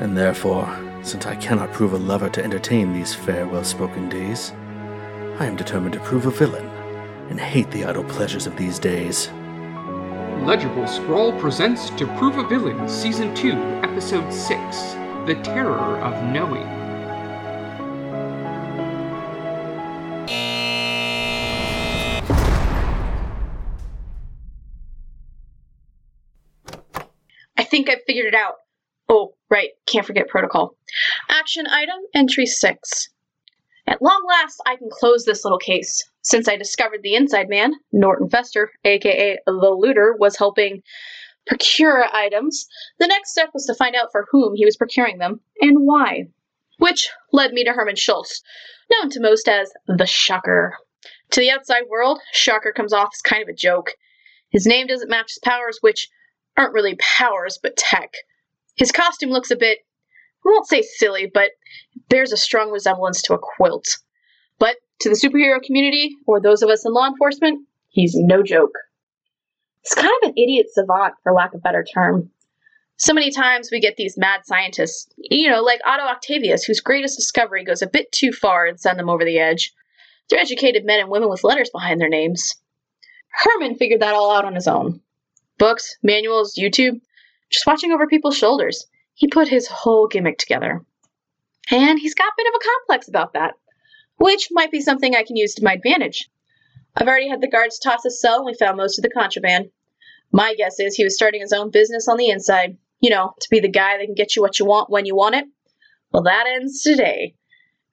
And therefore, since I cannot prove a lover to entertain these fair, well spoken days, I am determined to prove a villain and hate the idle pleasures of these days. Legible Scrawl presents To Prove a Villain, Season 2, Episode 6 The Terror of Knowing. I think I've figured it out. Oh, right, can't forget protocol. Action item entry 6. At long last, I can close this little case. Since I discovered the inside man, Norton Fester, aka the looter, was helping procure items, the next step was to find out for whom he was procuring them and why. Which led me to Herman Schultz, known to most as the Shocker. To the outside world, Shocker comes off as kind of a joke. His name doesn't match his powers, which aren't really powers, but tech. His costume looks a bit, I won't say silly, but bears a strong resemblance to a quilt. But to the superhero community, or those of us in law enforcement, he's no joke. He's kind of an idiot savant, for lack of a better term. So many times we get these mad scientists, you know, like Otto Octavius, whose greatest discovery goes a bit too far and send them over the edge. They're educated men and women with letters behind their names. Herman figured that all out on his own. Books, manuals, YouTube, just watching over people's shoulders. He put his whole gimmick together. And he's got a bit of a complex about that, which might be something I can use to my advantage. I've already had the guards toss his cell and we found most of the contraband. My guess is he was starting his own business on the inside, you know, to be the guy that can get you what you want when you want it. Well, that ends today.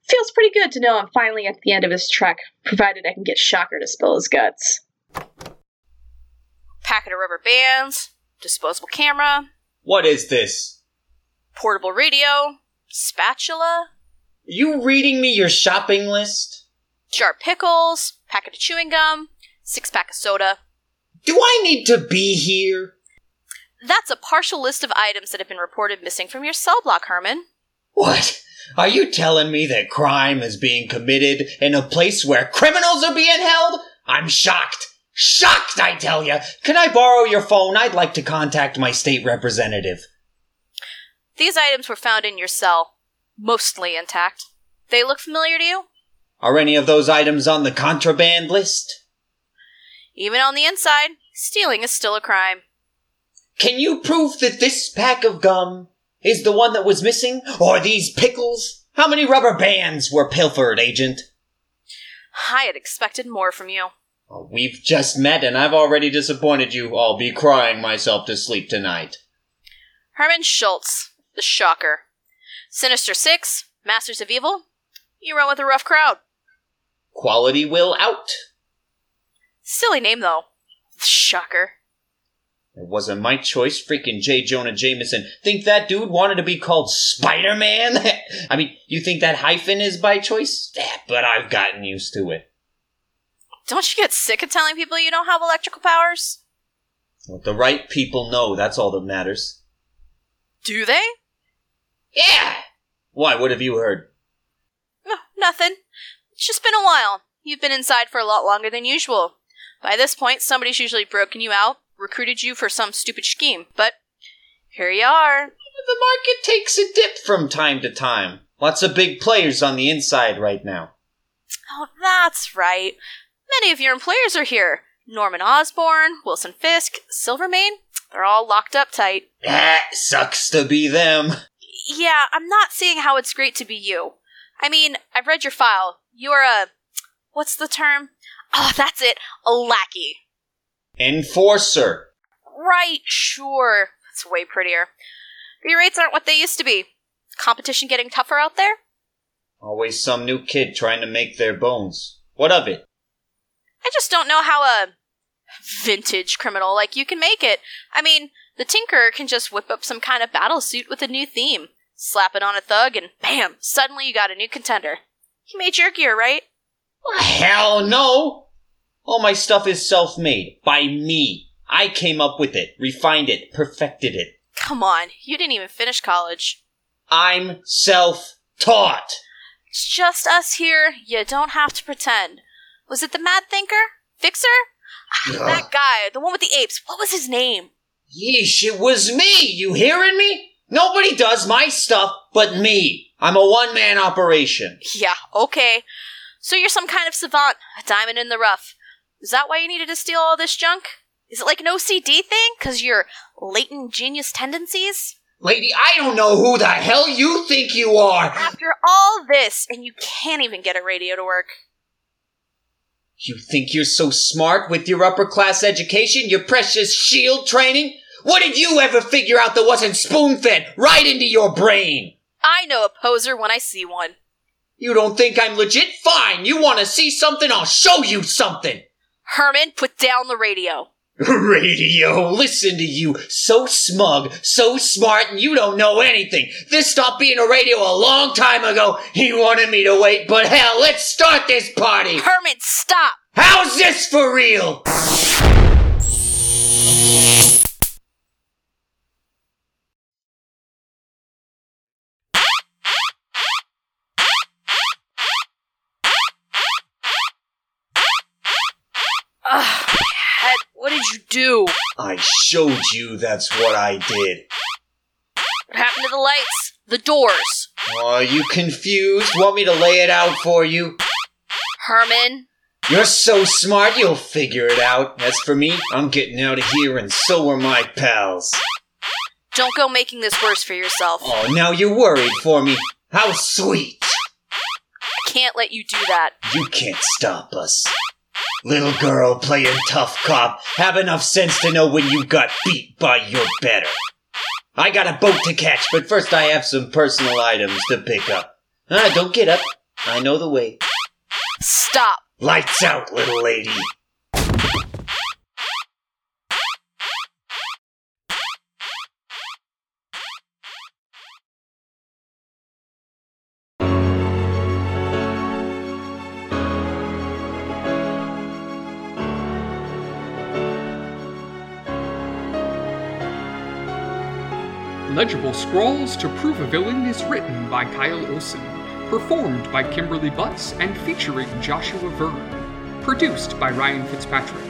Feels pretty good to know I'm finally at the end of his trek, provided I can get Shocker to spill his guts. Packet of rubber bands, disposable camera, What is this? portable radio, spatula, You reading me your shopping list? jar of pickles, packet of chewing gum, six pack of soda. Do I need to be here? That's a partial list of items that have been reported missing from your cell block, Herman. What? Are you telling me that crime is being committed in a place where criminals are being held? I'm shocked. Shocked, I tell you. Can I borrow your phone? I'd like to contact my state representative. These items were found in your cell, mostly intact. They look familiar to you? Are any of those items on the contraband list? Even on the inside, stealing is still a crime. Can you prove that this pack of gum is the one that was missing? Or these pickles? How many rubber bands were pilfered, Agent? I had expected more from you. Oh, We've just met and I've already disappointed you. I'll be crying myself to sleep tonight. Herman Schultz, the Shocker. Sinister Six, Masters of Evil. You run with a rough crowd. Quality will out. Silly name, though. The Shocker. It wasn't my choice. Freaking J. Jonah Jameson. Think that dude wanted to be called Spider Man? I mean, you think that hyphen is by choice? Eh, but I've gotten used to it. Don't you get sick of telling people you don't have electrical powers? Let the right people know, that's all that matters. Do they? Yeah! Why, what have you heard? No, nothing. It's just been a while. You've been inside for a lot longer than usual. By this point, somebody's usually broken you out, recruited you for some stupid scheme, but here you are. The market takes a dip from time to time. Lots of big players on the inside right now. Oh, that's right. Many of your employers are here. Norman Osborn, Wilson Fisk, Silvermane. They're all locked up tight. That sucks to be them. Yeah, I'm not seeing how it's great to be you. I mean, I've read your file. You're a. What's the term? Oh, that's it. A lackey. Enforcer. Right, sure. That's way prettier. Your rates aren't what they used to be. Competition getting tougher out there? Always some new kid trying to make their bones. What of it? I just don't know how a vintage criminal like you can make it. I mean, the Tinker can just whip up some kind of battle suit with a new theme, slap it on a thug, and bam, suddenly you got a new contender. He made your gear, right? Hell no! All my stuff is self made. By me. I came up with it, refined it, perfected it. Come on, you didn't even finish college. I'm self taught. It's just us here. You don't have to pretend. Was it the Mad Thinker? Fixer? Ah, that guy, the one with the apes. What was his name? Yeesh, it was me! You hearing me? Nobody does my stuff but me. I'm a one man operation. Yeah, okay. So you're some kind of savant, a diamond in the rough. Is that why you needed to steal all this junk? Is it like an OCD thing? Cause your latent genius tendencies? Lady, I don't know who the hell you think you are. After all this, and you can't even get a radio to work. You think you're so smart with your upper class education, your precious shield training? What did you ever figure out that wasn't spoon fed right into your brain? I know a poser when I see one. You don't think I'm legit? Fine. You want to see something? I'll show you something. Herman, put down the radio. Radio, listen to you. So smug, so smart, and you don't know anything. This stopped being a radio a long time ago. He wanted me to wait, but hell, let's start this party. Herman, stop! How's this for real? Ugh, my head, what did you do? I showed you that's what I did. What happened to the lights? The doors? Are you confused? Want me to lay it out for you? Herman? You're so smart, you'll figure it out. As for me, I'm getting out of here, and so are my pals. Don't go making this worse for yourself. Oh, now you're worried for me. How sweet. I can't let you do that. You can't stop us. Little girl playing tough cop, have enough sense to know when you got beat by your better. I got a boat to catch, but first I have some personal items to pick up. Ah, don't get up. I know the way. Stop. Lights out, little lady. Legible Scrawl's to Prove a Villain is written by Kyle Olson, performed by Kimberly Butts, and featuring Joshua Verne. Produced by Ryan Fitzpatrick.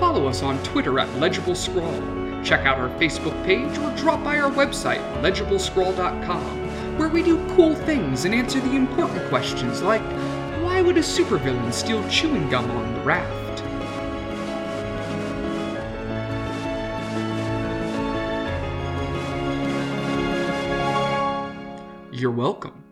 Follow us on Twitter at Legible Scrawl. Check out our Facebook page or drop by our website, legiblescrawl.com, where we do cool things and answer the important questions like why would a supervillain steal chewing gum on the raft? You're welcome.